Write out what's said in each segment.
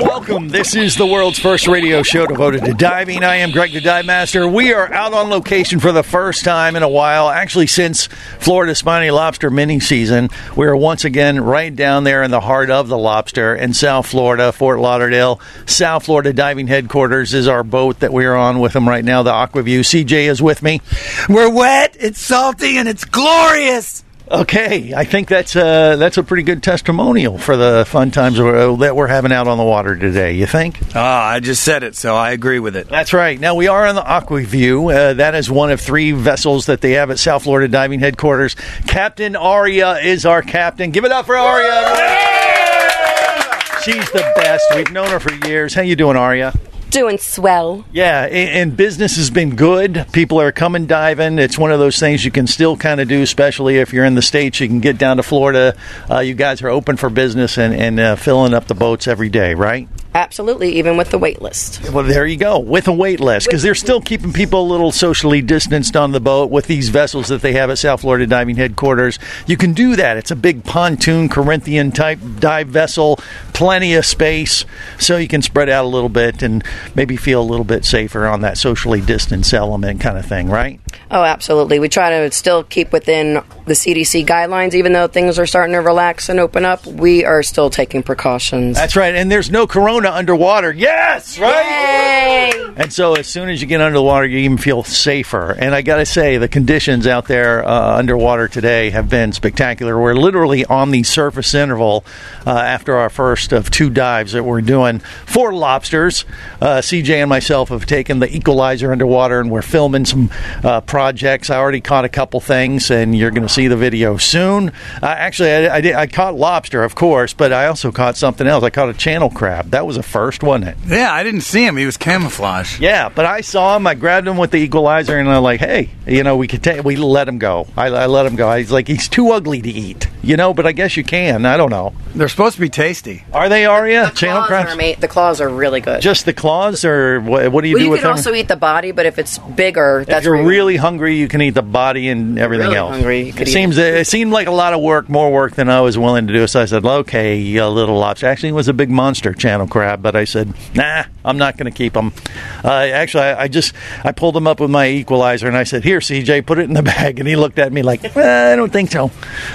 Welcome. This is the world's first radio show devoted to diving. I am Greg the Dive Master. We are out on location for the first time in a while, actually since Florida Spiny Lobster mini season. We are once again right down there in the heart of the lobster in South Florida, Fort Lauderdale. South Florida Diving Headquarters is our boat that we are on with them right now, the Aquaview. CJ is with me. We're wet, it's salty, and it's glorious. Okay, I think that's a, that's a pretty good testimonial for the fun times we're- that we're having out on the water today. You think? Ah, I just said it, so I agree with it. That's right. Now we are on the Aquaview. Uh, that is one of three vessels that they have at South Florida Diving Headquarters. Captain Aria is our captain. Give it up for Aria. She's the best. We've known her for years. How you doing, Aria? Doing swell. Yeah, and business has been good. People are coming diving. It's one of those things you can still kind of do, especially if you're in the States. You can get down to Florida. Uh, you guys are open for business and, and uh, filling up the boats every day, right? Absolutely, even with the wait list. Well, there you go, with a wait list, because they're still keeping people a little socially distanced on the boat with these vessels that they have at South Florida Diving Headquarters. You can do that. It's a big pontoon Corinthian type dive vessel, plenty of space, so you can spread out a little bit and maybe feel a little bit safer on that socially distanced element kind of thing, right? Oh, absolutely. We try to still keep within the CDC guidelines, even though things are starting to relax and open up. We are still taking precautions. That's right. And there's no corona underwater. Yes, right? Yay! And so, as soon as you get under the water, you even feel safer. And I got to say, the conditions out there uh, underwater today have been spectacular. We're literally on the surface interval uh, after our first of two dives that we're doing for lobsters. Uh, CJ and myself have taken the equalizer underwater, and we're filming some uh, projects. I already caught a couple things, and you're going to see the video soon. Uh, actually, I, I, did, I caught lobster, of course, but I also caught something else. I caught a channel crab. That was a first, wasn't it? Yeah, I didn't see him. He was camouflage. Yeah, but I saw him. I grabbed him with the equalizer, and I'm like, "Hey, you know, we could take. We let him go. I, I let him go. I was like, he's too ugly to eat, you know. But I guess you can. I don't know. They're supposed to be tasty. Are they Aria channel Claws are crabs? the claws are really good. Just the claws, or what, what do you well, do you with them? You can also eat the body, but if it's bigger, if that's you're where you- really hungry, you can eat the body and everything really else. hungry, it seems it seemed like a lot of work, more work than I was willing to do. So I said, "Okay, a little lobster." Actually, it was a big monster channel crab, but I said, "Nah, I'm not going to keep them." Uh, actually, I, I just I pulled them up with my equalizer and I said, "Here, CJ, put it in the bag." And he looked at me like, eh, "I don't think so."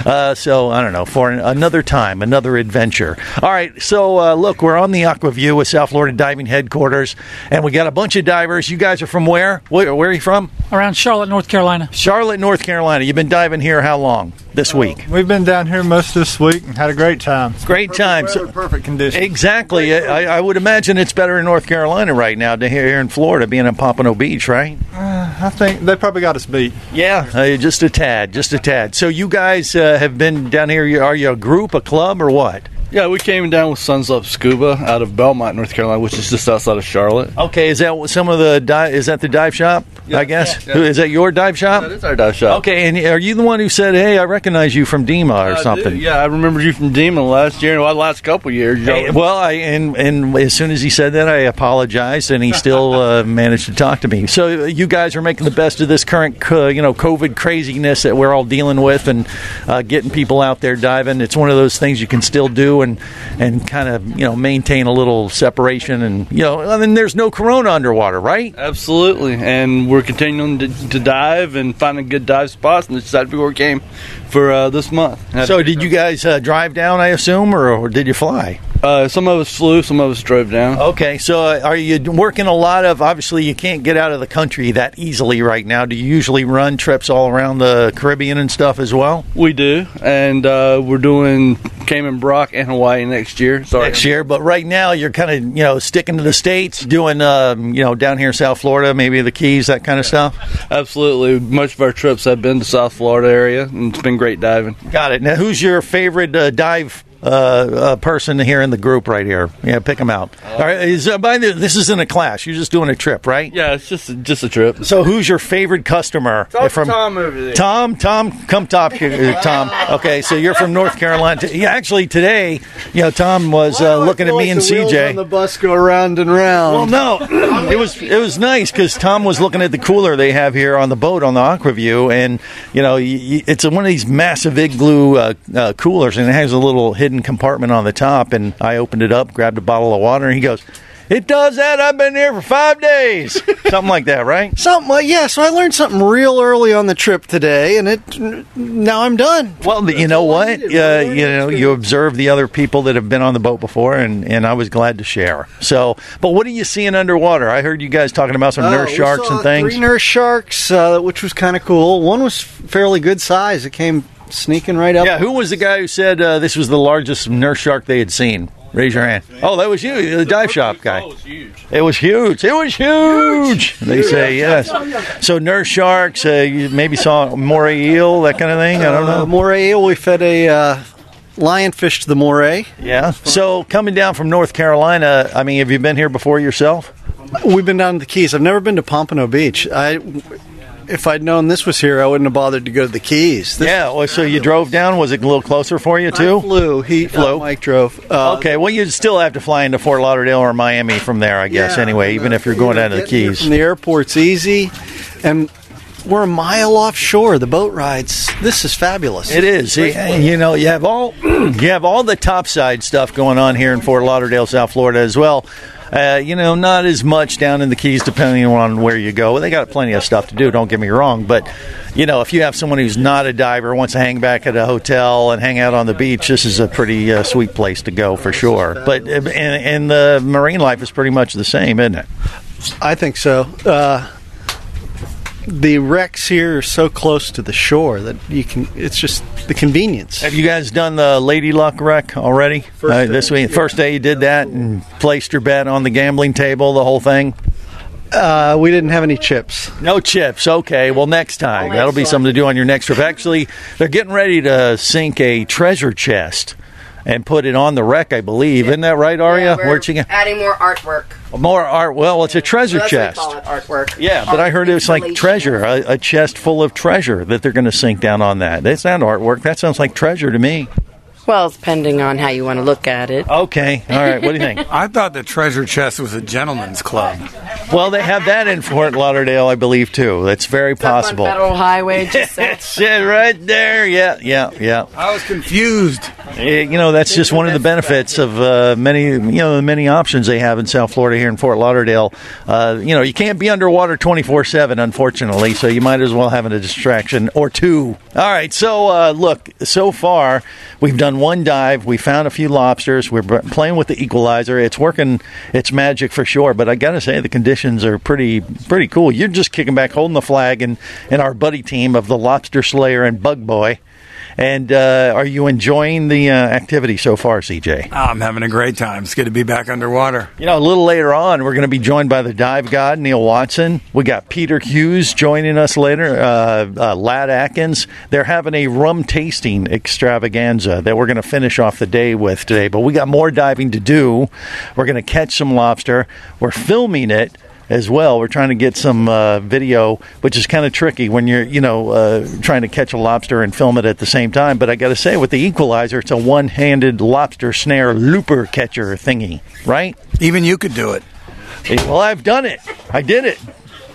Uh, so I don't know. For an, another time, another adventure. All right. So uh, look, we're on the Aquaview with South Florida Diving Headquarters, and we got a bunch of divers. You guys are from where? Where, where are you from? around Charlotte, North Carolina. Charlotte, North Carolina. You've been diving here how long this week? We've been down here most this week and had a great time. Great time. Weather, So, perfect conditions. exactly. I, I would imagine it's better in North Carolina right now than here, here in Florida, being in Pompano Beach, right? I think they probably got us beat. Yeah, uh, just a tad, just a tad. So you guys uh, have been down here. Are you a group, a club, or what? Yeah, we came down with Suns Up Scuba out of Belmont, North Carolina, which is just outside of Charlotte. Okay, is that some of the di- is that the dive shop? Yeah. I guess Yeah. Is that your dive shop? That is our dive shop. Okay, and are you the one who said, "Hey, I recognize you from DEMA or something"? Yeah, I remember you from DEMA last year, and well, the last couple years. Hey, well, I and and as soon as he said that, I apologized, and he still uh, managed to talk to me. So uh, you guys are making the best of this current, uh, you know, COVID craziness that we're all dealing with, and uh, getting people out there diving. It's one of those things you can still do and and kind of you know maintain a little separation and you know I mean there's no corona underwater, right? Absolutely, and we're continuing to, to dive and finding good dive spots, and decided before we came for uh, this month. So did you guys uh, drive down? I assume, or, or did you fly? Uh, some of us flew, some of us drove down. Okay, so uh, are you working a lot of? Obviously, you can't get out of the country that easily right now. Do you usually run trips all around the Caribbean and stuff as well? We do, and uh, we're doing Cayman Brac and Hawaii next year. Sorry, next year. But right now, you're kind of you know sticking to the states, doing um, you know down here in South Florida, maybe the Keys, that kind of stuff. Absolutely, most of our trips have been to South Florida area, and it's been great diving. Got it. Now, who's your favorite uh, dive? Uh, uh, person here in the group right here. Yeah, pick them out. All right, is, uh, by the, this isn't a class. You're just doing a trip, right? Yeah, it's just just a trip. So, who's your favorite customer? Talk to Tom over there. Tom, Tom, come top here, uh, Tom. Okay, so you're from North Carolina. Yeah, actually, today, you know, Tom was uh, looking at me and CJ. On the bus go round and round. Well, no, it was it was nice because Tom was looking at the cooler they have here on the boat on the Aquaview, and you know, y- y- it's one of these massive igloo uh, uh, coolers, and it has a little hidden compartment on the top. And I opened it up, grabbed a bottle of water, and he goes. It does that. I've been here for five days, something like that, right? Something like yeah. So I learned something real early on the trip today, and it now I'm done. Well, you know what? Uh, you know, you observe the other people that have been on the boat before, and, and I was glad to share. So, but what are you seeing underwater? I heard you guys talking about some Uh, nurse sharks saw and things. Three nurse sharks, uh, which was kind of cool. One was fairly good size. It came sneaking right up. Yeah, who was the guy who said uh, this was the largest nurse shark they had seen? Raise your hand. Oh, that was you, the dive shop guy. It was huge. It was huge. huge. They say yes. So nurse sharks, uh, you maybe saw a moray eel, that kind of thing. I don't know. Uh, moray eel. We fed a uh, lionfish to the moray. Yeah. So coming down from North Carolina, I mean, have you been here before yourself? We've been down to the Keys. I've never been to Pompano Beach. I, if I'd known this was here, I wouldn't have bothered to go to the Keys. This yeah. Well, so you drove down. Was it a little closer for you too? I flew. He Flew. uh, Mike drove. Uh, Okay. Well, you'd still have to fly into Fort Lauderdale or Miami from there, I guess. Yeah, anyway, even if you're going down to the Keys. From the airport's easy, and we're a mile offshore. The boat rides. This is fabulous. It is. You know, you have all you have all the topside stuff going on here in Fort Lauderdale, South Florida, as well. Uh, you know, not as much down in the Keys, depending on where you go. They got plenty of stuff to do. Don't get me wrong, but you know, if you have someone who's not a diver wants to hang back at a hotel and hang out on the beach, this is a pretty uh, sweet place to go for sure. But uh, and, and the marine life is pretty much the same, isn't it? I think so. Uh, the wrecks here are so close to the shore that you can. It's just the convenience. Have you guys done the Lady Luck wreck already? Uh, this week, first day you did that and placed your bet on the gambling table, the whole thing. Uh, we didn't have any chips. No chips. Okay. Well, next time that'll be something to do on your next trip. Actually, they're getting ready to sink a treasure chest and put it on the wreck. I believe. Isn't that right, Aria? we're Where'd you get adding more artwork. more art? Well, it's a treasure That's chest. what we call it, artwork. Yeah, but I heard it was like treasure, a, a chest full of treasure that they're going to sink down on that. That's not artwork. That sounds like treasure to me. Well, depending on how you want to look at it. Okay. All right. What do you think? I thought the treasure chest was a gentleman's club. Well, they have that in Fort Lauderdale, I believe, too. That's very possible. Federal Highway just That's it right there. Yeah, yeah, yeah. I was confused. Eh, You know, that's just one of the benefits of uh, many, you know, the many options they have in South Florida here in Fort Lauderdale. Uh, you know, you can't be underwater 24 7, unfortunately, so you might as well have a distraction or two. All right, so uh, look, so far we've done one dive. We found a few lobsters. We're playing with the equalizer. It's working its magic for sure, but I got to say, the conditions are pretty pretty cool. You're just kicking back, holding the flag, and, and our buddy team of the Lobster Slayer and Bug Boy. And uh, are you enjoying the uh, activity so far, CJ? I'm having a great time. It's good to be back underwater. You know, a little later on, we're going to be joined by the dive god, Neil Watson. We got Peter Hughes joining us later, uh, uh, Lad Atkins. They're having a rum tasting extravaganza that we're going to finish off the day with today. But we got more diving to do. We're going to catch some lobster. We're filming it as well. We're trying to get some uh, video, which is kind of tricky when you're, you know, uh, trying to catch a lobster and film it at the same time. But I got to say, with the equalizer, it's a one-handed lobster snare looper catcher thingy, right? Even you could do it. Well, I've done it. I did it.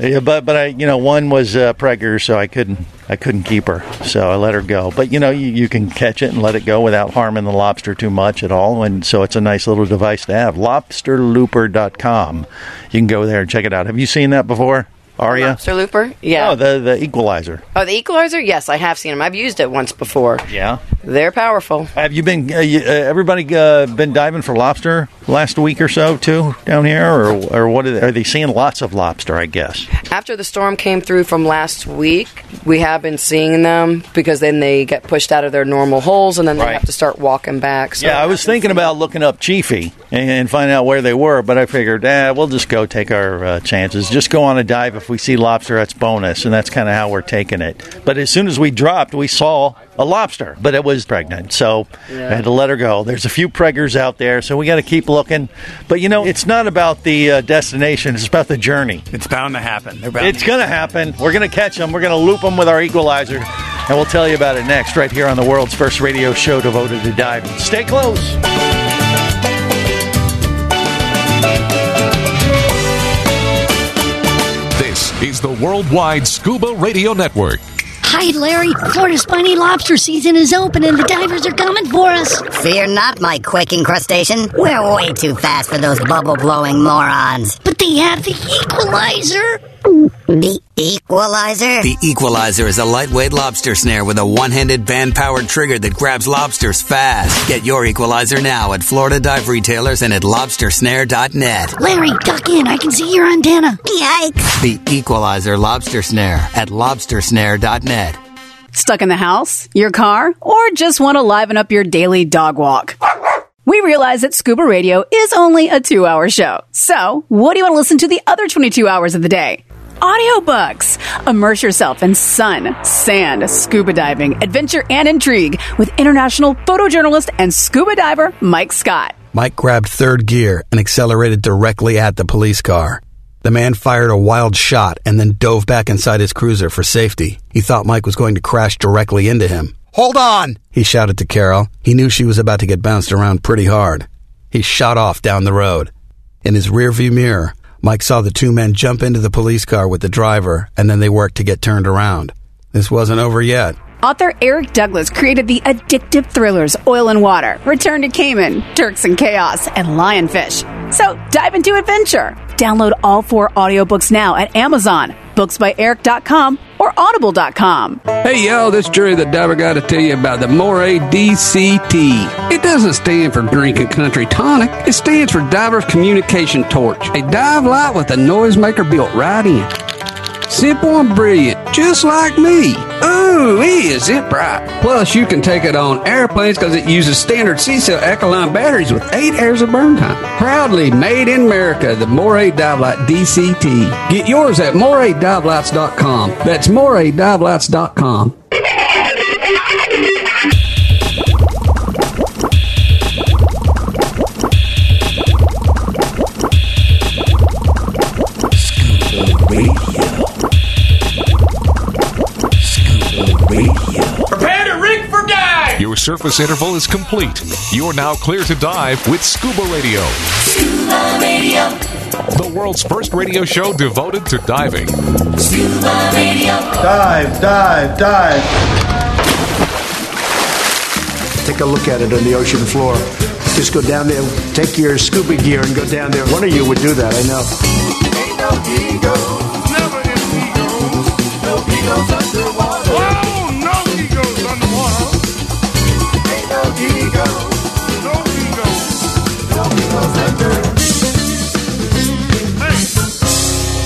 Yeah, but but I you know one was uh, pregger, so I couldn't I couldn't keep her, so I let her go. But you know you, you can catch it and let it go without harming the lobster too much at all, and so it's a nice little device to have. Lobsterlooper.com. You can go there and check it out. Have you seen that before, Aria? Lobster looper? Yeah. Oh, the the equalizer. Oh, the equalizer? Yes, I have seen them. I've used it once before. Yeah. They're powerful. Have you been? Uh, you, uh, everybody uh, been diving for lobster last week or so too down here, or or what are they, are they seeing? Lots of lobster, I guess. After the storm came through from last week, we have been seeing them because then they get pushed out of their normal holes and then they Right. have to start walking back. So yeah, I was thinking about looking up Chiefy and, find out where they were, but I figured, eh, we'll just go take our uh, chances. Just go on a dive. If we see lobster, that's bonus, and that's kind of how we're taking it. But as soon as we dropped, we saw a lobster, but it was pregnant, so I had to let her go. There's a few preggers out there, so we got to keep looking. But you know, it's not about the uh, destination; it's about the journey. It's bound to happen. Bound It's going to happen. We're going to catch them. We're going to loop them with our equalizer, and we'll tell you about it next, right here on the world's first radio show devoted to diving. Stay close. Is the Worldwide Scuba Radio Network. Hi, Larry. Florida spiny lobster season is open and the divers are coming for us. Fear not, my quaking crustacean. We're way too fast for those bubble blowing morons. But they have the equalizer. The equalizer? The Equalizer is a lightweight lobster snare with a one-handed band-powered trigger that grabs lobsters fast. Get your Equalizer now at Florida dive retailers and at lobstersnare.net. Larry, duck in. I can see your antenna. Yikes. The Equalizer lobster snare at lobstersnare.net. Stuck in the house, your car, or just want to liven up your daily dog walk? We realize that Scuba Radio is only a two hour show. So, what do you want to listen to the other 22 hours of the day? Audiobooks. Immerse yourself in sun, sand, scuba diving, adventure, and intrigue with international photojournalist and scuba diver Mike Scott. Mike grabbed third gear and accelerated directly at the police car. The man fired a wild shot and then dove back inside his cruiser for safety. He thought Mike was going to crash directly into him. Hold on! He shouted to Carol. He knew she was about to get bounced around pretty hard. He shot off down the road. In his rearview mirror, Mike saw the two men jump into the police car with the driver, and then they worked to get turned around. This wasn't over yet. Author Eric Douglas created the addictive thrillers Oil and Water, Return to Cayman, Turks and Chaos, and Lionfish. So dive into adventure. Download all four audiobooks now at Amazon, booksbyeric.com, or audible.com. Hey y'all, this Jerry the Diver got to tell you about the Moray DCT. It doesn't stand for Drinking Country Tonic. It stands for Divers Communication Torch. A dive light with a noisemaker built right in. Simple and brilliant, just like me. Ooh, is it bright? Plus, you can take it on airplanes because it uses standard C-cell alkaline batteries with eight hours of burn time. Proudly made in America, the Moray Dive Light DCT. Get yours at moraydivelights.com. That's moraydivelights.com. Your surface interval is complete. You're now clear to dive with Scuba Radio. Scuba Radio. The world's first radio show devoted to diving. Scuba Radio. Dive, dive, dive. Take a look at it on the ocean floor. Just go down there, take your scuba gear and go down there. One of you would do that, I know. Ain't no egos, never any egos, no Oh,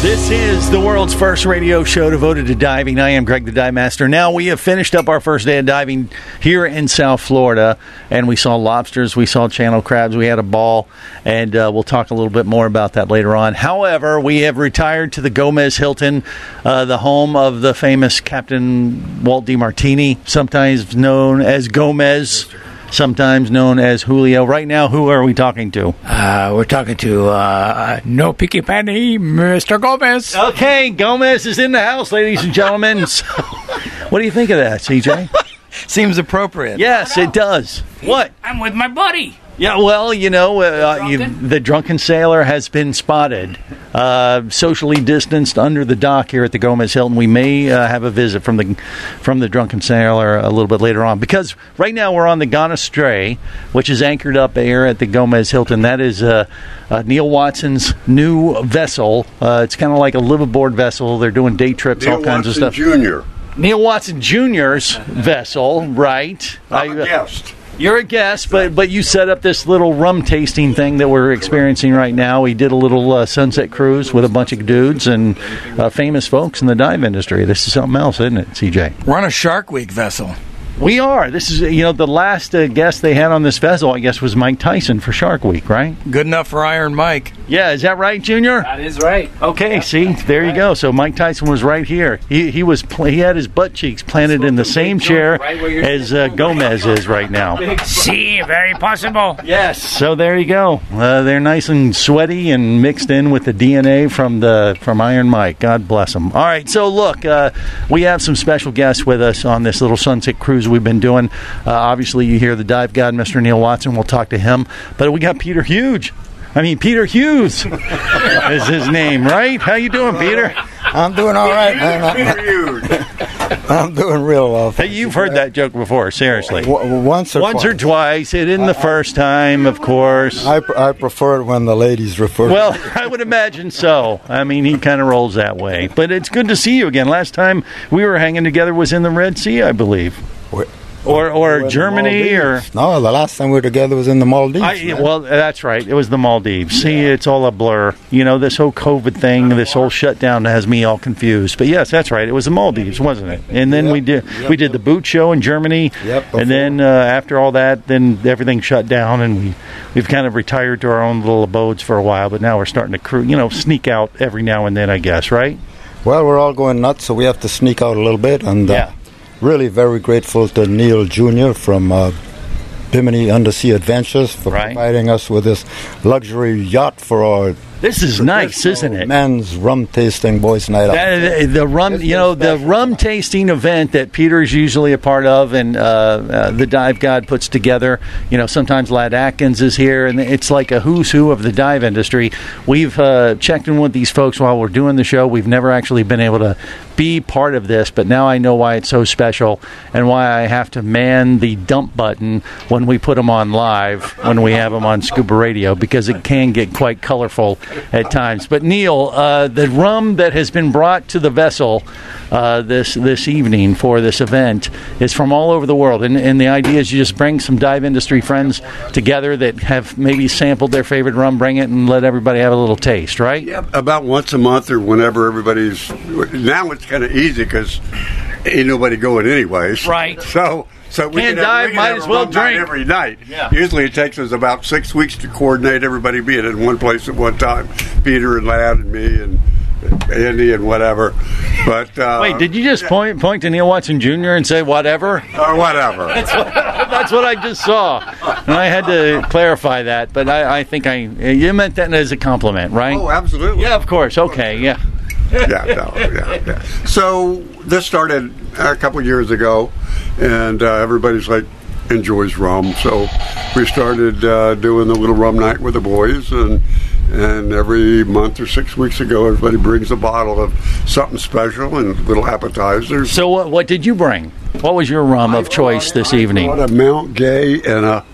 This is the world's first radio show devoted to diving. I am Greg the Dive Master. Now we have finished up our first day of diving here in South Florida, and we saw lobsters, we saw channel crabs, we had a ball, and uh, we'll talk a little bit more about that later on. However, we have retired to the Gomez Hilton, uh, the home of the famous Captain Walt DiMartini, sometimes known as Gomez. Sometimes known as Julio. Right now, who are we talking to? Uh, we're talking to uh, No Picky Penny, Mr. Gomez. Okay, Gomez is in the house, ladies and gentlemen. So, what do you think of that, CJ? Seems appropriate. Yes, it does. What? I'm with my buddy. Yeah, well, you know, uh, you, the drunken sailor has been spotted, uh, socially distanced under the dock here at the Gomez Hilton. We may uh, have a visit from the from the drunken sailor a little bit later on because right now we're on the Gone Astray, which is anchored up here at the Gomez Hilton. That is uh, uh, Neil Watson's new vessel. Uh, it's kind of like a liveaboard vessel. They're doing day trips, all kinds Watson of stuff. Jr. Neil Watson Jr.'s vessel, right? I'm a I- guest. You're a guest, but but you set up this little rum tasting thing that we're experiencing right now. We did a little uh, sunset cruise with a bunch of dudes and uh, famous folks in the dive industry. This is something else, isn't it, CJ? We're on a Shark Week vessel. We are. This is you know the last uh, guest they had on this vessel, I guess, was Mike Tyson for Shark Week, right? Good enough for Iron Mike. Yeah, is that right, Junior? That is right. Okay, see, there you go. So Mike Tyson was right here. He he was pl- he had his butt cheeks planted in the same chair as uh, Gomez is right now. See, very possible. Yes. So there you go. Uh, they're nice and sweaty and mixed in with the DNA from the from Iron Mike. God bless them. All right. So look, uh, we have some special guests with us on this little sunset cruise we've been doing. Uh, obviously, you hear the dive god, Mr. Neil Watson. We'll talk to him. But we got Peter Huge. I mean, Peter Hughes is his name, right? How you doing, Peter? I'm doing all right, man. I'm doing real well. Hey, you've heard that joke before, seriously. W- once or Once twice. or twice. It isn't the first time, of course. I, I prefer it when the ladies refer. Well, I would imagine so. I mean, he kind of rolls that way. But it's good to see you again. Last time we were hanging together was in the Red Sea, I believe. Or or Germany or no, the last time we were together was in the Maldives. I, well, that's right. It was the Maldives. See, it's all a blur. You know, this whole COVID thing, this whole shutdown has me all confused. But yes, that's right. It was the Maldives, wasn't it? And then we did we did the boot show in Germany. Yep, and then uh, after all that, then everything shut down, and we we've kind of retired to our own little abodes for a while. But now we're starting to crew, you know, sneak out every now and then, I guess. Right? Well, we're all going nuts, so we have to sneak out a little bit. And uh, really very grateful to Neil Jr. from uh, Bimini Undersea Adventures for providing us with this luxury yacht for our. This is nice, isn't it? Men's rum tasting boys' night out. That, the rum, you know, the rum tasting event that Peter's usually a part of, and uh, uh, the Dive God puts together. You know, sometimes Lad Atkins is here, and it's like a who's who of the dive industry. We've uh, checked in with these folks while we're doing the show. We've never actually been able to be part of this, but now I know why it's so special and why I have to man the dump button when we put them on live, when we have them on Scuba Radio, because it can get quite colorful at times. But Neil, uh, the rum that has been brought to the vessel uh, this this evening for this event is from all over the world, and, and the idea is you just bring some dive industry friends together that have maybe sampled their favorite rum, bring it, and let everybody have a little taste, right? Yeah, about once a month or whenever everybody's. Now it's kind of easy because ain't nobody going anyways. Right. So. So we Can't can have- dive, we might have as well rum night drink. every night. Yeah. Usually it takes us about six weeks to coordinate everybody being in one place at one time. Peter and Lad and me and Andy and whatever. But uh, Wait, did you just point point to Neil Watson Jr. and say whatever? Or whatever. that's, what, that's what I just saw, and I had to clarify that. But I, I think I you meant that as a compliment, right? Oh, absolutely. Yeah, of course. Okay, yeah. yeah, no, yeah, yeah. So this started a couple years ago, and uh, everybody's like enjoys rum. So we started uh, doing the little rum night with the boys, and and every month or six weeks ago, everybody brings a bottle of something special and little appetizers. So what, what did you bring? What was your rum of choice this evening? Brought a Mount Gay and a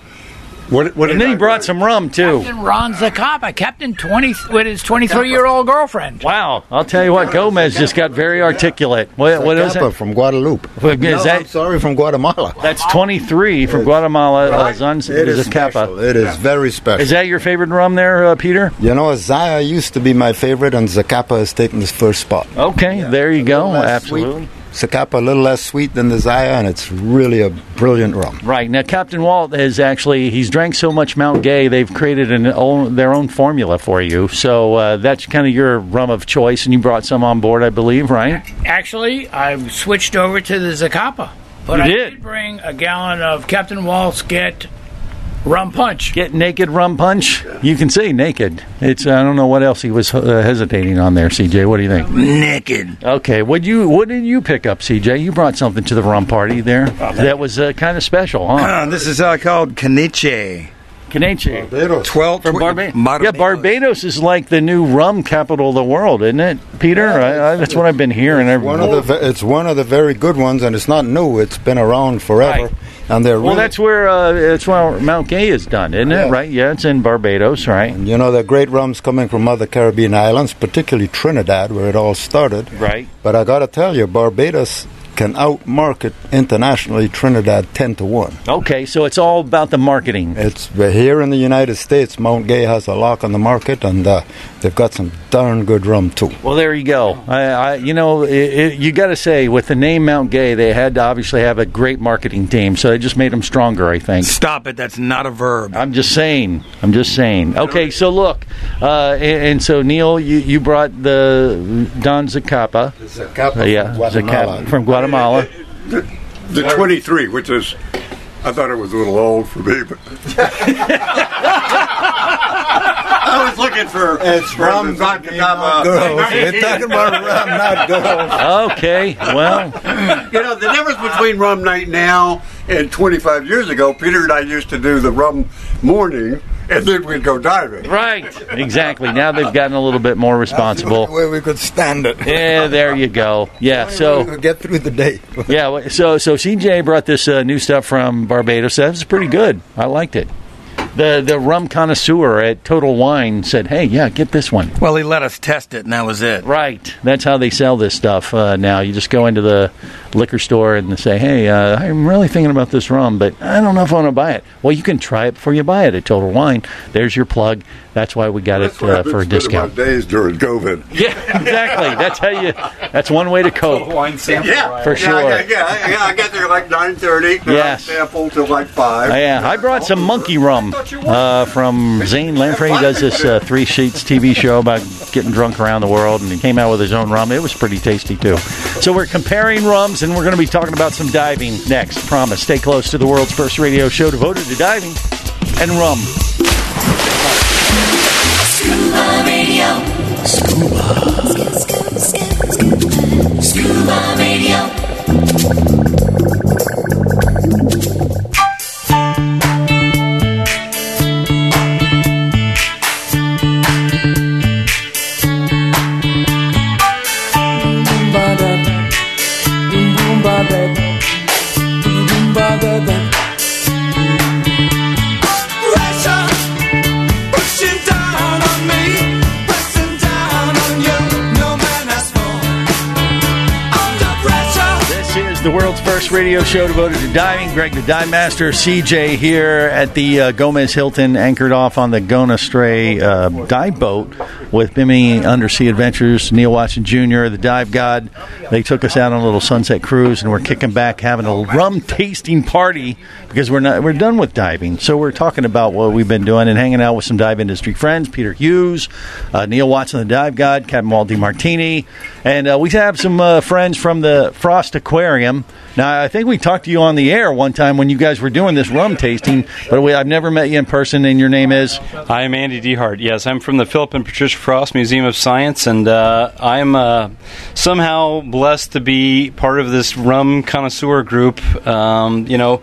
what? what and then I he brought some rum too. Captain Ron Zacapa, Captain 20 with his 23 year old girlfriend. Wow, I'll tell you what, Gomez just got very articulate. What, what is Zacapa from Guadalupe. Is No, that- I'm sorry, from Guatemala. That's 23 from Guatemala. Uh, Zan It is Zacapa. special. It is very special. Is that your favorite rum there, uh, Peter? You know, Zaya used to be my favorite, and Zacapa has taken this first spot. Okay, there you go. less Absolutely. Zacapa a little less sweet than the Zaya, and it's really a brilliant rum. Right now, Captain Walt has actually he's drank so much Mount Gay they've created an own, their own formula for you. So uh, that's kind of your rum of choice, and you brought some on board, I believe, right? Actually, I've switched over to the Zacapa. But You I did? bring a gallon of Captain Walt's Get Rum Punch. Get naked rum punch. You can say naked. It's I don't know what else he was uh, hesitating on there, CJ. What do you think? Naked. Okay, what you what did you pick up, CJ? You brought something to the rum party there that was uh, kind of special, huh? this is uh, called Kaniche. Canadian. Barbados. 12 From Barbados. Yeah, Barbados is like the new rum capital of the world, isn't it, Peter? I, I, that's what I've been hearing. every- One of the it's one of the very good ones, and it's not new. It's been around forever, and they're well, really, that's where uh, that's where Mount Gay is done, isn't it? Right? Yeah, it's in Barbados, right? you know they're great rums coming from other Caribbean islands, particularly Trinidad, where it all started. Right. But I got to tell you, Barbados can outmarket internationally Trinidad ten to one. Okay, so it's all about the marketing. It's here in the United States. Mount Gay has a lock on the market, and uh, they've got some darn good rum too. Well, there you go. I, I you know, it, it, you got to say with the name Mount Gay, they had to obviously have a great marketing team, so they just made them stronger. I think. Stop it. That's not a verb. I'm just saying. I'm just saying. Okay, so look, uh, and, and so Neil, you, you brought the Don Zacapa. Zacapa Uh, yeah, from Guatemala. Zacapa from Guatemala. The 23, which is, I thought it was a little old for me, but. I was looking for. It's rum, vodka not girls. We're talking about rum, not girls. Okay, well, you know, the difference between rum night now and 25 years ago, Peter and I used to do the rum morning, and then we'd go diving. Right, exactly. Now they've gotten a little bit more responsible. Where we could stand it. Yeah, there you go. Yeah, so get through the day. yeah, so so CJ brought this uh, new stuff from Barbados. That was pretty good. I liked it. The the rum connoisseur at Total Wine said, "Hey, yeah, get this one." Well, he let us test it, and that was it. Right. That's how they sell this stuff uh, now. You just go into the liquor store and say, "Hey, uh, I'm really thinking about this rum, but I don't know if I want to buy it." Well, you can try it before you buy it at Total Wine. There's your plug. That's why we got it uh, for a discount. Days during COVID. Yeah, exactly. That's how you. That's one way to cope. Wine sample. Yeah, For Yeah, sure. yeah, yeah, yeah, I got there like 9:30. Yes. Sample till like five. Yeah, I brought some monkey rum uh, from Zane Lamprey. He does this uh, Three Sheets TV show about getting drunk around the world, and he came out with his own rum. It was pretty tasty too. So we're comparing rums, and we're going to be talking about some diving next. Promise. Stay close to the world's first radio show devoted to diving and rum. Scuba Radio. Scuba. Scuba Radio. Radio show devoted to diving. Greg the Dive Master, CJ here at the uh, Gomez Hilton, anchored off on the Gone Astray uh, dive boat with Bimini Undersea Adventures, Neil Watson Jr., the dive god. They took us out on a little sunset cruise, and we're kicking back, having a rum tasting party because we're not we're done with diving. So we're talking about what we've been doing and hanging out with some dive industry friends, Peter Hughes, uh, Neil Watson, the dive god, Captain Walt Martini, and uh, we have some uh, friends from the Frost Aquarium. Now, I think we talked to you on the air one time when you guys were doing this rum tasting, but we, I've never met you in person, and your name is? I am Andy Dehart. Yes, I'm from the Phillip and Patricia Frost Museum of Science, and uh, I'm uh, somehow blessed to be part of this rum connoisseur group. Um, you know,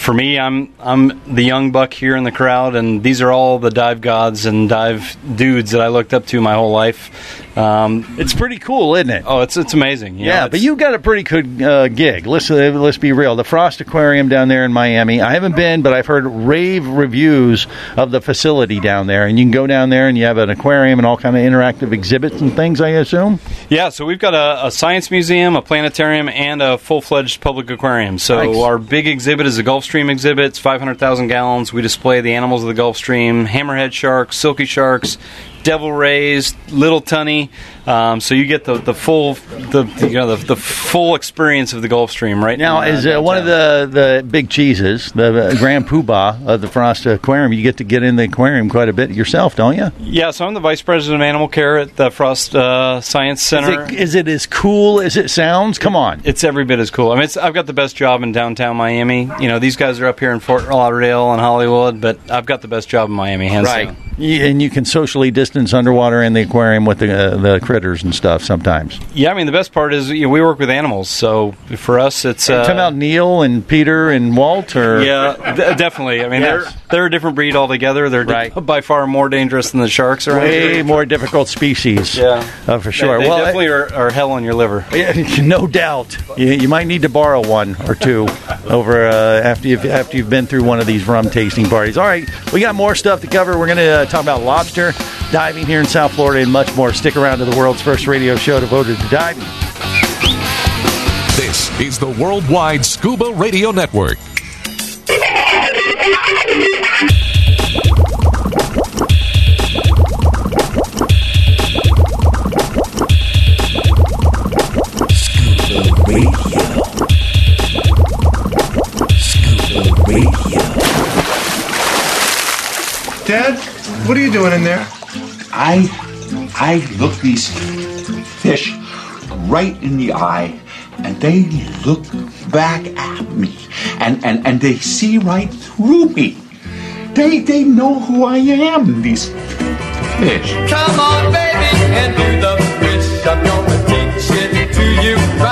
for me, I'm I'm the young buck here in the crowd, and these are all the dive gods and dive dudes that I looked up to my whole life. Um, it's pretty cool, isn't it? Oh, it's it's amazing. you Yeah, know, but you got a pretty good uh, gig. Let's uh, let's be real. The Frost Aquarium down there in Miami. I haven't been, but I've heard rave reviews of the facility down there. And you can go down there and you have an aquarium and all kind of interactive exhibits and things. I assume. Yeah, so we've got a, a science museum, a planetarium, and a full fledged public aquarium. So Nice. our big exhibit is the Gulf Stream exhibits, 500,000 gallons. We display the animals of the Gulf Stream hammerhead sharks, silky sharks, devil rays, little tunny. Um, so you get the, the full the you know the, the full experience of the Gulf Stream right Now, Is uh, one of the, the big cheeses, the uh, Grand Poobah of the Frost Aquarium, you get to get in the aquarium quite a bit yourself, don't you? Yeah, so I'm the vice president of animal care at the Frost uh, Science Center. Is it, is it as cool as it sounds? Come on. It's every bit as cool. I mean, it's, I've got the best job in downtown Miami. You know, these guys are up here in Fort Lauderdale and Hollywood, but I've got the best job in Miami, hands Right. down. And you can socially distance underwater in the aquarium with the uh, the critters and stuff sometimes. Yeah, I mean the best part is you know, we work with animals, so for us it's uh, Talking about Neil and Peter and Walter. yeah, d- definitely. I mean Yes. they're they're a different breed altogether. They're di- by far more dangerous than the sharks are. way here. more difficult species. Yeah, uh, for sure. They, they well, definitely are, are hell on your liver. Yeah, no doubt. You, you might need to borrow one or two over uh, after you've after you've been through one of these rum tasting parties. All right, we got more stuff to cover. We're to uh, talk about lobster diving here in South Florida and much more. Stick around to the world's first radio show devoted to diving. This is the Worldwide Scuba Radio Network. You doing in there? I I look these fish right in the eye and they look back at me and, and, and they see right through me. They they know who I am, these fish. Come on, baby, and do the fish. I'm gonna teach it to you right.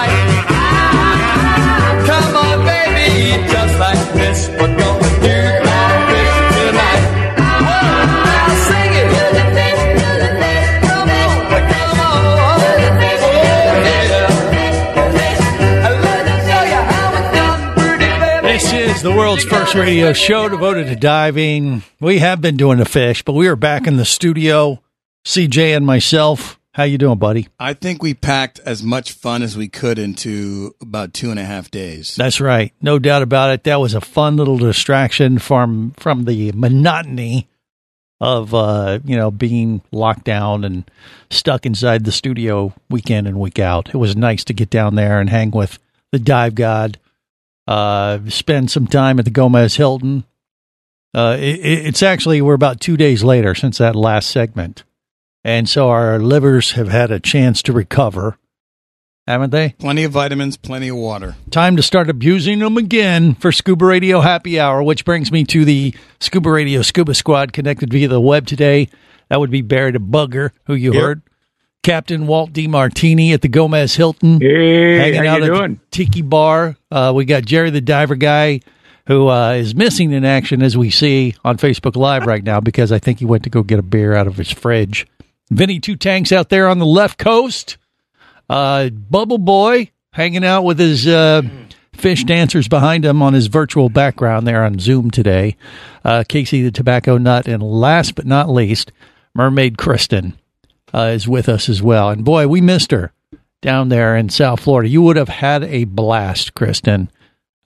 World's first radio show devoted to diving. We have been doing the fish, but we are back in the studio. CJ and myself. How you doing, buddy? I think we packed as much fun as we could into about two and a half days. That's right. No doubt about it. That was a fun little distraction from from the monotony of uh, you know, being locked down and stuck inside the studio week in and week out. It was nice to get down there and hang with the dive god. Uh, spend some time at the Gomez Hilton. Uh, it, it- it's actually we're about two days later since that last segment, and so our livers have had a chance to recover, haven't they? Plenty of vitamins, plenty of water. Time to start abusing them again for Scuba Radio Happy Hour, which brings me to the Scuba Radio Scuba Squad connected via the web today. That would be Barry the Bugger, who you Yep. heard. Captain Walt DiMartini at the Gomez Hilton. Hey, hanging how out you at doing? Tiki Bar. Uh, we got Jerry the Diver Guy, who uh, is missing in action as we see on Facebook Live right now because I think he went to go get a beer out of his fridge. Vinny Two Tanks out there on the left coast. Uh, Bubble Boy hanging out with his uh, fish dancers behind him on his virtual background there on Zoom today. Uh, Casey the Tobacco Nut, and last but not least, Mermaid Kristen uh, is with us as well. And boy, we missed her down there in South Florida. You would have had a blast, Kristen.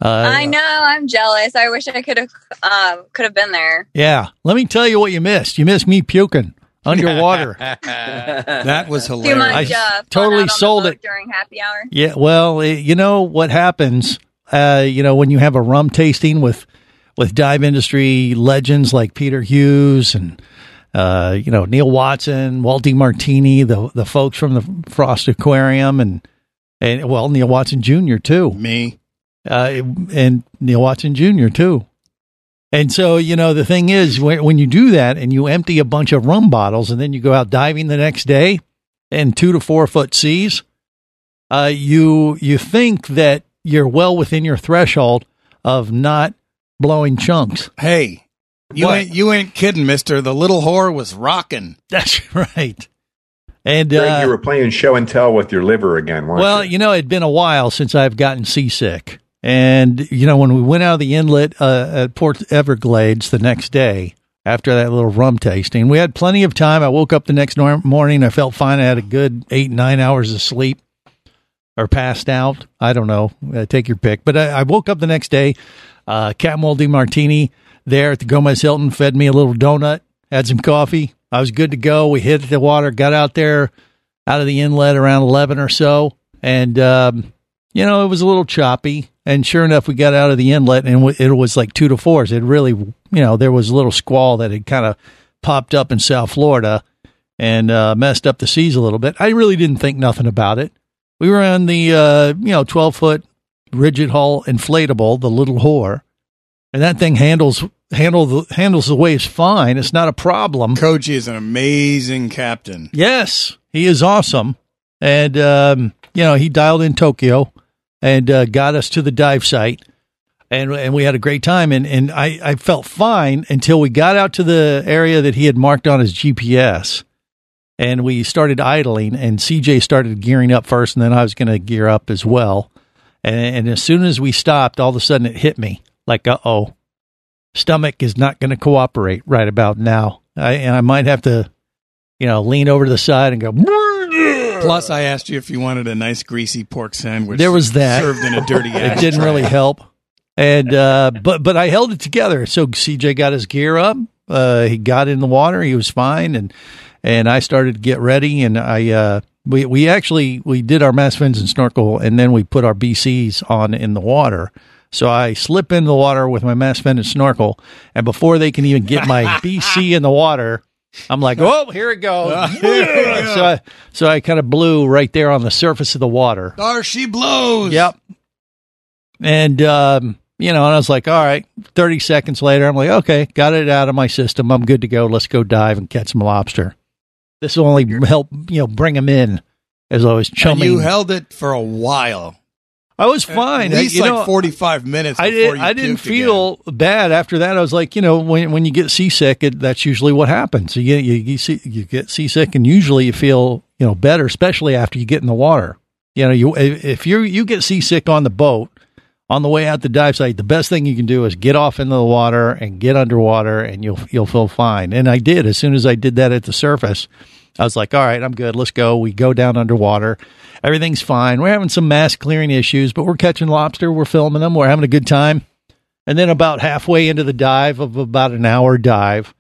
Uh, I know. I'm jealous. I wish I could have um, could have been there. yeah, let me tell you what you missed. You missed me puking underwater. that was Too hilarious. much. I Uh, fun totally out on the sold it. during happy hour. Yeah, well, eh, you know what happens, uh, you know, when you have a rum tasting with with dive industry legends like Peter Hughes and uh, you know Neil Watson, Walt Martini, the the folks from the Frost Aquarium, and and well Neil Watson Jr. too. Me uh, and Neil Watson Jr. too. And so, you know, the thing is, when, when you do that and you empty a bunch of rum bottles and then you go out diving the next day in two to four foot seas, uh, you you think that you're well within your threshold of not blowing chunks. Hey, you What? ain't you ain't kidding, Mister. The little whore was rocking. That's right. And Greg, uh, you were playing show and tell with your liver again, weren't Well, you know, it'd been a while since I've gotten seasick. And, you know, when we went out of the inlet uh, at Port Everglades the next day after that little rum tasting, we had plenty of time. I woke up the next nor- morning. I felt fine. I had a good eight, nine hours of sleep or passed out. I don't know. Uh, take your pick. But I, I woke up the next day. Uh, Cat Moldy Martini there at the Gomez Hilton fed me a little donut, had some coffee. I was good to go. We hit the water, got out there out of the inlet around 11 or so. And, um, you know, it was a little choppy. And sure enough, we got out of the inlet and it was like two to fours. It really, you know, there was a little squall that had kind of popped up in South Florida and uh, messed up the seas a little bit. I really didn't think nothing about it. We were on the, uh, you know, 12 foot rigid hull inflatable, the little whore. And that thing handles handle the, handles the waves fine. It's not a problem. Koji is an amazing captain. Yes, he is awesome, and um, you know he dialed in Tokyo and uh, got us to the dive site, and and we had a great time. And and I I felt fine until we got out to the area that he had marked on his GPS, and we started idling. And CJ started gearing up first, and then I was going to gear up as well. And, and as soon as we stopped, all of a sudden it hit me like, uh oh, stomach is not going to cooperate right about now. I, and I might have to, you know, lean over to the side and go. Plus, I asked you if you wanted a nice greasy pork sandwich. There was that served in a dirty. it didn't really help, and uh, but but I held it together. So CJ got his gear up. Uh, he got in the water. He was fine, and and I started to get ready. And I uh, we we actually we did our mass fins and snorkel, and then we put our BCs on in the water. So I slip in the water with my mass fin and snorkel, and before they can even get my BC in the water, I'm like, oh, here it goes. so I, so I kind of blew right there on the surface of the water. There she blows. Yep. And um, you know, and I was like, all right. Thirty seconds later, I'm like, okay, got it out of my system. I'm good to go. Let's go dive and catch some lobster. This will only help, you know, bring them in as I was And you held it for a while. I was fine. At least You like know, forty-five minutes. I did. you I didn't feel bad after that. I was like, you know, when when you get seasick, it, that's usually what happens. You get you, you see you get seasick, and usually you feel you know better, especially after you get in the water. You know, you if you you get seasick on the boat on the way out the dive site, the best thing you can do is get off into the water and get underwater, and you'll you'll feel fine. And I did. As soon as I did that at the surface, I was like, all right, I'm good. Let's go. We go down underwater. Everything's fine. We're having some mass clearing issues, but we're catching lobster. We're filming them. We're having a good time. And then about halfway into the dive of about an hour dive,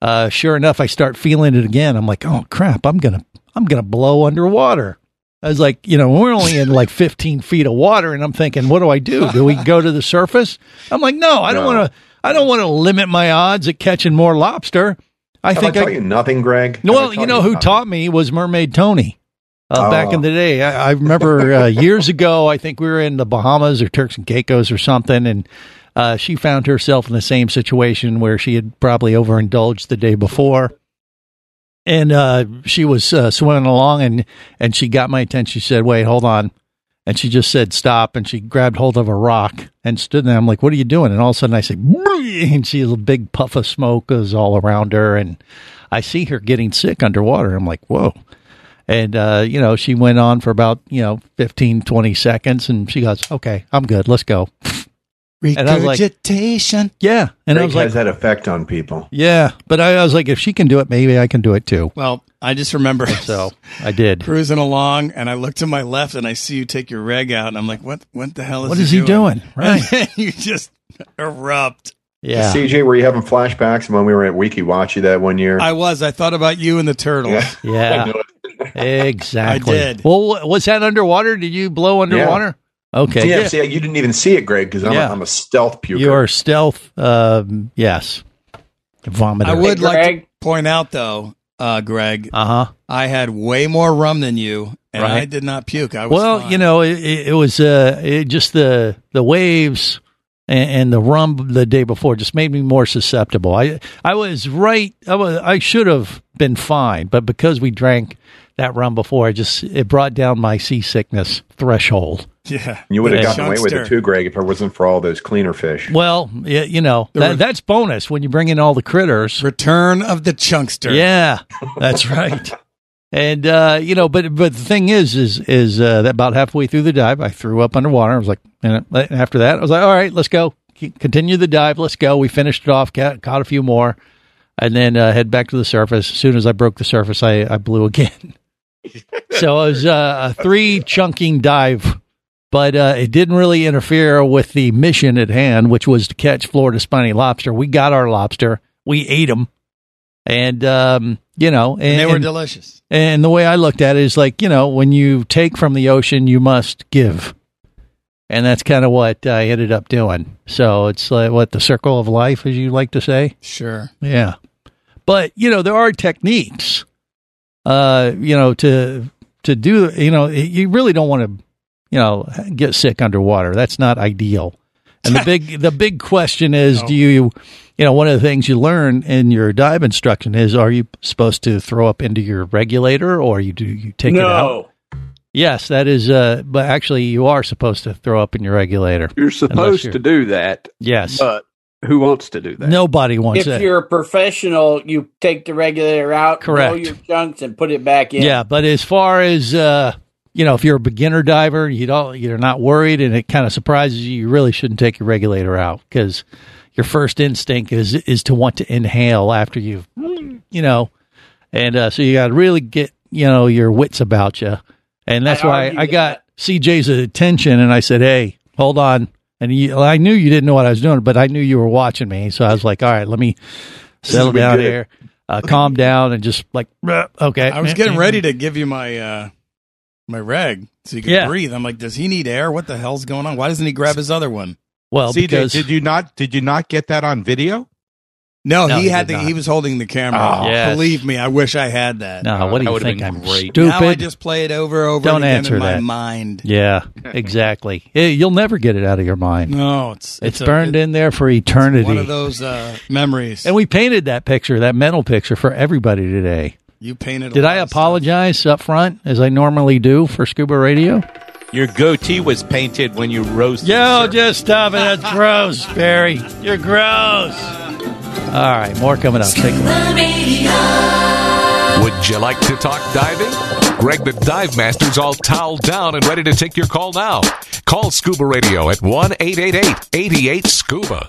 uh, sure enough, I start feeling it again. I'm like, oh crap, I'm gonna I'm gonna blow underwater. I was like, you know, we're only in like 15 feet of water, and I'm thinking, what do I do? Do we go to the surface? I'm like, no, I don't No. want to. I don't want to limit my odds at catching more lobster. I Have think I taught you nothing, Greg? I well, you know who nothing? taught me was Mermaid Tony. Uh, Back Oh. in the day, I, I remember uh, years ago. I think we were in the Bahamas or Turks and Caicos or something, and uh, she found herself in the same situation where she had probably overindulged the day before, and uh, she was uh, swimming along, and and she got my attention. She said, "Wait, hold on," and she just said, "Stop," and she grabbed hold of a rock and stood there. I'm like, "What are you doing?" And all of a sudden, I say, and she a big puff of smoke is all around her, and I see her getting sick underwater. I'm like, "Whoa." And, uh, you know, she went on for about, you know, 15, 20 seconds and she goes, okay, I'm good. Let's go. And like, Regurgitation. yeah. And I Greg was like, has that effect on people. yeah. But I, I was like, if she can do it, maybe I can do it too. Well, I just remember So I did. cruising along, and I look to my left, and I see you take your reg out, and I'm like, "What? What the hell is What he is he doing? Right. You just erupt. Yeah. CJ, were you having flashbacks when we were at Weeki Wachee that one year? I was. I thought about you and the turtles. Yeah. exactly. I did. Well, wa- was that underwater? Did you blow underwater? Okay. Yeah, Yeah. see, you didn't even see it, Greg, because I'm, Yeah. a, I'm a stealth puker. Your stealth, um, yes. Vomiter. I would like to point out, though, uh, Greg. Uh huh. I had way more rum than you, and Right. I did not puke. I was well, fine. you know, it, it it was uh, it just the the waves and, and the rum the day before just made me more susceptible. I I was right. I was I should have been fine, but because we drank that rum before, I just it brought down my seasickness threshold. Yeah, You would have gotten away with it too, Greg, if it wasn't for all those cleaner fish. Well, yeah, you know that, re- that's bonus when you bring in all the critters. Return of the chunkster. Yeah, that's right. And uh, you know, but but the thing is, is is uh, that about halfway through the dive, I threw up underwater. I was like, and after that, I was like, all right, let's go, continue the dive, let's go. We finished it off, caught, caught a few more, and then uh, head back to the surface. As soon as I broke the surface, I, I blew again. so it was uh, a three chunking dive, but uh, it didn't really interfere with the mission at hand, which was to catch Florida spiny lobster. We got our lobster, we ate them, and um, you know, and, And they were and- delicious. and the way I looked at it is like, you know, when you take from the ocean, you must give. And that's kind of what I ended up doing. So it's like what the circle of life, as you like to say. Sure. Yeah. But, you know, there are techniques, uh, you know, to, to do, you know, you really don't want to, you know, get sick underwater. That's not ideal. And the big the big question is, do you you know one of the things you learn in your dive instruction is, are you supposed to throw up into your regulator or you do you take it out? No. Yes, that is. Uh, but actually, you are supposed to throw up in your regulator. You're supposed you're- to do that. Yes. But who wants to do that? Nobody wants if that. If you're a professional, you take the regulator out, Correct. blow your chunks, and put it back in. Yeah, but as far as uh, you know, if you're a beginner diver, you don't you're not worried, and it kind of surprises you. You really shouldn't take your regulator out because your first instinct is is to want to inhale after you've you know, and uh, so you got to really get you know your wits about you, and that's I why I got CJ's attention, and I said, "Hey, hold on." And you, I knew you didn't know what I was doing, but I knew you were watching me, so I was like, "All right, let me settle down good. here, uh, calm down, and just like, okay." I was getting ready to give you my uh my reg so you could Yeah. breathe. I'm like, does he need air? What the hell's going on? Why doesn't he grab his other one? Well, CJ, did you not did you not get that on video? No, No, he, he had did the, not. he was holding the camera. Oh. Yes. Believe me, I wish I had that. No, what do That you would've think? been I'm great. stupid. Now I just play it over over Don't and again answer in my that. mind. Yeah, exactly. You'll never get it out of your mind. No, it's It's, a- burned in there for eternity. one of those uh, memories. and we painted that picture, that mental picture, for everybody today. You painted. a Did lot I apologize up front as I normally do for Scuba Radio? Your goatee was painted when you rose. Yo, just stop it. That's gross, Barry. You're gross. All right, more coming up. Take a look. Would you like to talk diving? Greg the Dive Master's all toweled down and ready to take your call now. Call Scuba Radio at 1 888 88 Scuba.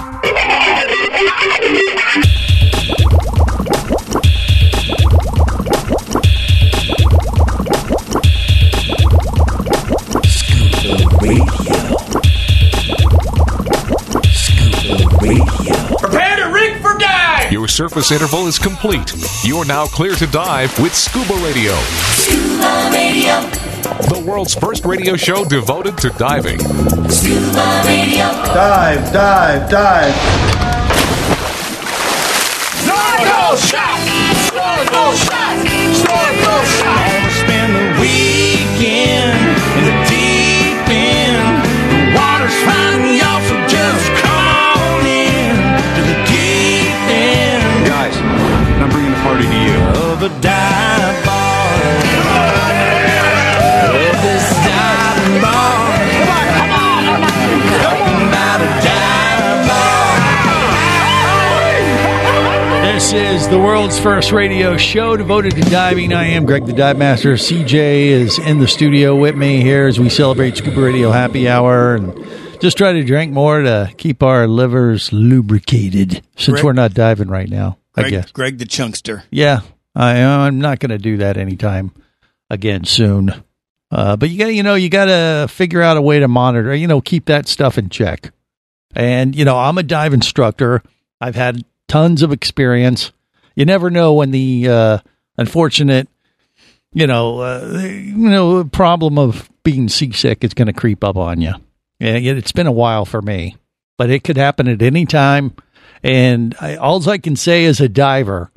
Your surface interval is complete. You're now clear to dive with Scuba Radio. Scuba Radio. The world's first radio show devoted to diving. Scuba Radio. Dive, dive, dive. Snorkel shot! Snorkel shot! Snorkel shot! Spend the weekend Of a dive bar. This dive bar. Come on, come on! Talking about a dive bar. This is the world's first radio show devoted to diving. I am Greg the Dive Master. CJ is in the studio with me here as we celebrate Scuba Radio Happy Hour and Just try to drink more to keep our livers lubricated since Greg- we're not diving right now, I Greg, guess. Greg the Chunkster. Yeah, I, I'm not going to do that anytime again soon. Uh, but you got, you know, you got to figure out a way to monitor. You know, keep that stuff in check. And you know, I'm a dive instructor. I've had tons of experience. You never know when the uh, unfortunate, you know, uh, you know, problem of being seasick is going to creep up on you. It- it's been a while for me, but it could happen at any time. And I, all I can say as a diver,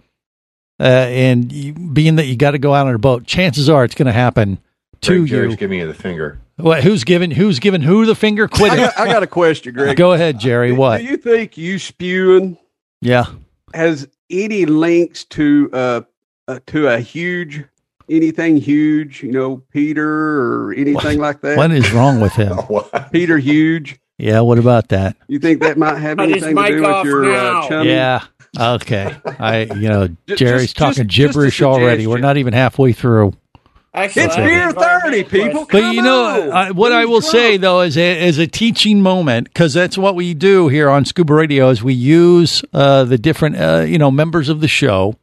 uh, and you, being that you got to go out on a boat, chances are it's going to happen to Greg Jerry's you. giving you the finger. What, who's giving who's giving who the finger? Quit I it. got, I got a question, Greg. Go ahead, Jerry. What? Do you think you spewing Yeah. has any links to uh, uh to a huge anything huge? You know, Peter or anything like that. What is wrong with him? Peter Huge. Yeah. What about that? You think that might have Cut his anything to mic do with off your now. uh, chummy? Yeah. Okay. I you know Jerry's just- talking just- just gibberish already. We're not even halfway through. Actually, It's I- beer thirty, people. But Come you know. I, what I will say though, is a, as a teaching moment, because that's what we do here on Scuba Radio, is we use uh, the different uh, you know members of the show,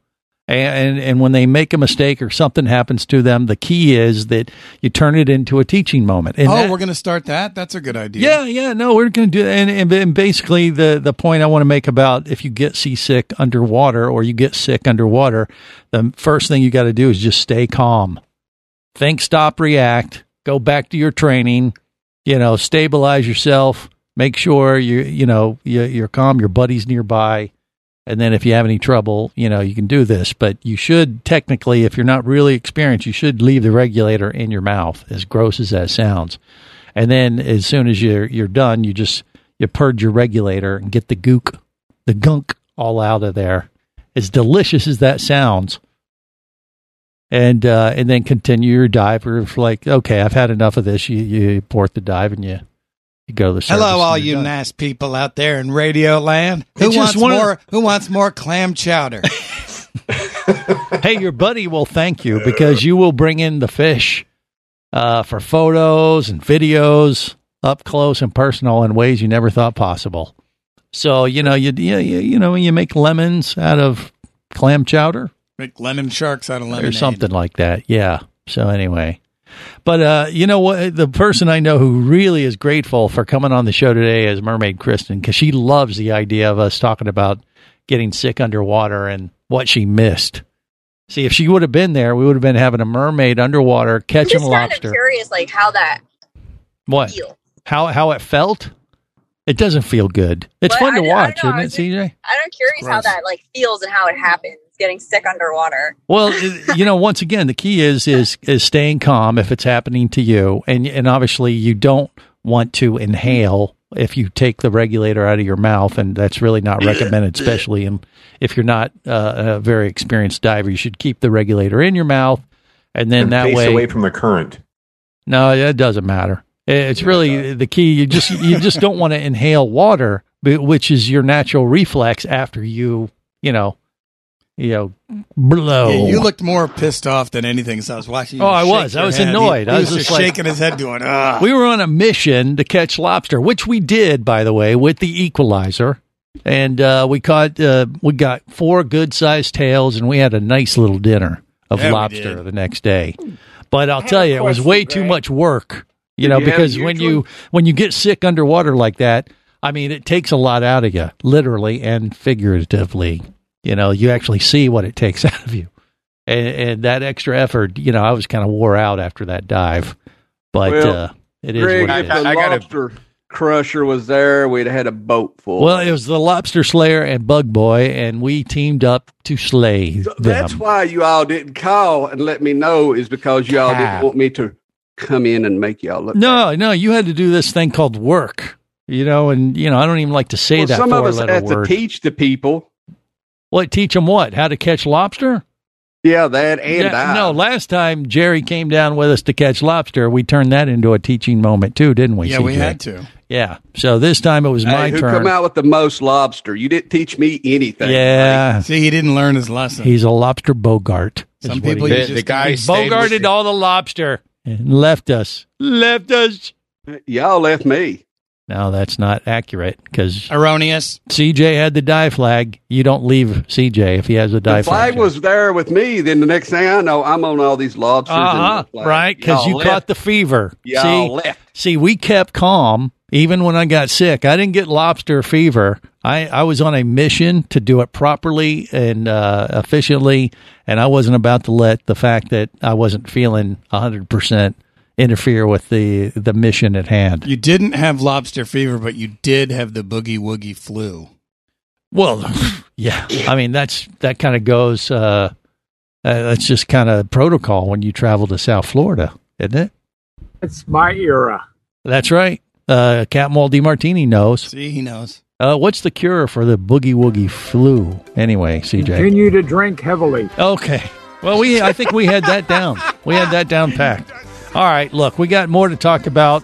and, and when they make a mistake or something happens to them, the key is that you turn it into a teaching moment. And oh, that- we're going to start that. That's a good idea. yeah, yeah, no, we're going to do that. And, and, and basically, the, the point I want to make about if you get seasick underwater or you get sick underwater, the first thing you got to do is just stay calm. Think, stop, react, go back to your training, you know, stabilize yourself, make sure you, you know, you, you're calm, your buddy's nearby. And then if you have any trouble, you know, you can do this. But you should technically, if you're not really experienced, you should leave the regulator in your mouth, as gross as that sounds. And then as soon as you're you're done, you just you purge your regulator and get the gook, the gunk all out of there. As delicious as that sounds. And uh, and then continue your dive. Or if like, okay, I've had enough of this. You you port the dive and you you go to the Hello, all you done. nice people out there in Radio Land. Who It's wants of- more? Who wants more clam chowder? hey, your buddy will thank you because you will bring in the fish uh, for photos and videos up close and personal in ways you never thought possible. So you know you you, you you know you make lemons out of clam chowder Make lemon sharks out of lemon or something like that. Yeah. So anyway, but uh, you know what? The person I know who really is grateful for coming on the show today is Mermaid Kristen because she loves the idea of us talking about getting sick underwater and what she missed. See, if she would have been there, we would have been having a mermaid underwater I'm catching just kind of lobster. curious, like how that. What? feel. How how it felt? It doesn't feel good. It's But fun to I- I watch, isn't it, was CJ? I'm curious how that like feels and how it happens, getting sick underwater. Well, you know, once again, the key is is is staying calm if it's happening to you, and and obviously you don't want to inhale if you take the regulator out of your mouth, and that's really not recommended, especially in, if you're not uh, a very experienced diver. You should keep the regulator in your mouth, and then And that face way, away from the current. no, it doesn't matter. It's really the key. You just you just don't want to inhale water, which is your natural reflex after you you know you know blow. Yeah, you looked more pissed off than anything. as I was watching. you Oh, I was. I was head. annoyed. He, I was was just just like- shaking his head, going, "Ah." we were on a mission to catch lobster, which we did, by the way, with the equalizer. And uh, we caught, uh, we got four good sized tails, and we had a nice little dinner of Yeah, lobster the next day. But I'll tell you, it was way too much work, you Did know, you because when usually? you when you get sick underwater like that, I mean, it takes a lot out of you, literally and figuratively. You know, you actually see what it takes out of you, and, and that extra effort. You know, I was kind of wore out after that dive, but Well, uh, it is Greg, what if it the is. lobster crusher was there, we'd had a boat full. Well, it was the Lobster Slayer and Bug Boy, and we teamed up to slay them. That's why you all didn't call and let me know is because you all Ah. didn't want me to come in and make y'all look. No, no, you had to do this thing called work, you know, and you know I don't even like to say Well, that some of us four-letter have word. to teach the people. What teach them what? How to catch lobster? Yeah, that and Yeah, I. no, last time Jerry came down with us to catch lobster, we turned that into a teaching moment too, didn't we? Yeah, we had to. Yeah. So this time it was Hey, my who turn. come out with the most lobster? You didn't teach me anything. yeah. See, he didn't learn his lesson. He's a lobster bogart. Some people he you just the guy He bogarted all the lobster and left us. Left us. Y'all left me. No, that's not accurate because Erroneous. CJ had the dive flag. You don't leave CJ if he has a dive flag. The flag flag. was there with me. Then the next thing I know, I'm on all these lobsters. Uh-huh, the right? Because you Y'all caught the fever. Y'all see, left. see, we kept calm even when I got sick. I didn't get lobster fever. I, I was on a mission to do it properly and uh, efficiently, and I wasn't about to let the fact that I wasn't feeling hundred percent interfere with the the mission at hand. You didn't have lobster fever, but you did have the boogie woogie flu. Well, yeah. I mean, that's that kind of goes. Uh, uh, that's just kind of protocol when you travel to South Florida, isn't it? It's my era. That's right. Uh, Captain Walt DiMartini knows. See, he knows. Uh, what's the cure for the boogie woogie flu? Anyway, CJ. Continue to drink heavily. Okay. Well, we I think we had that down. We had that down packed. All right. Look, we got more to talk about.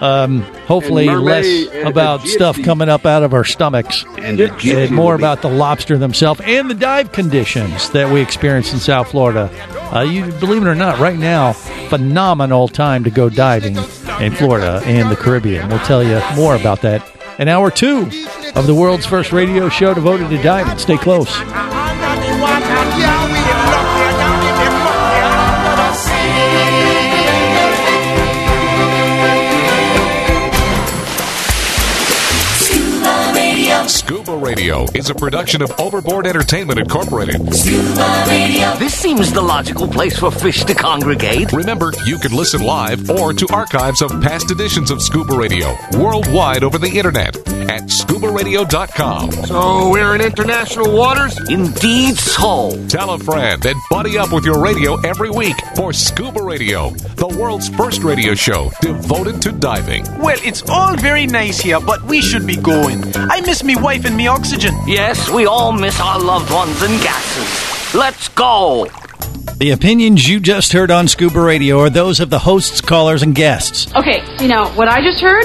Um, hopefully, less about stuff coming up out of our stomachs, And gypsy more about the lobster themselves and the dive conditions that we experience in South Florida. Uh, you believe it or not, right now, phenomenal time to go diving in Florida and the Caribbean. We'll tell you more about that in hour two of the world's first radio show devoted to diving. Stay close. Scuba Radio is a production of Overboard Entertainment Incorporated. Scuba Radio. This seems the logical place for fish to congregate. Remember, you can listen live or to archives of past editions of Scuba Radio worldwide over the internet at scubaradio.com. So we're in international waters? Indeed so. Tell a friend and buddy up with your radio every week for Scuba Radio, the world's first radio show devoted to diving. Well, it's all very nice here, but we should be going. I miss me wife and me oxygen. Yes, we all miss our loved ones and gases. Let's go. The opinions you just heard on Scuba Radio are those of the hosts, callers, and guests. Okay, you know what I just heard?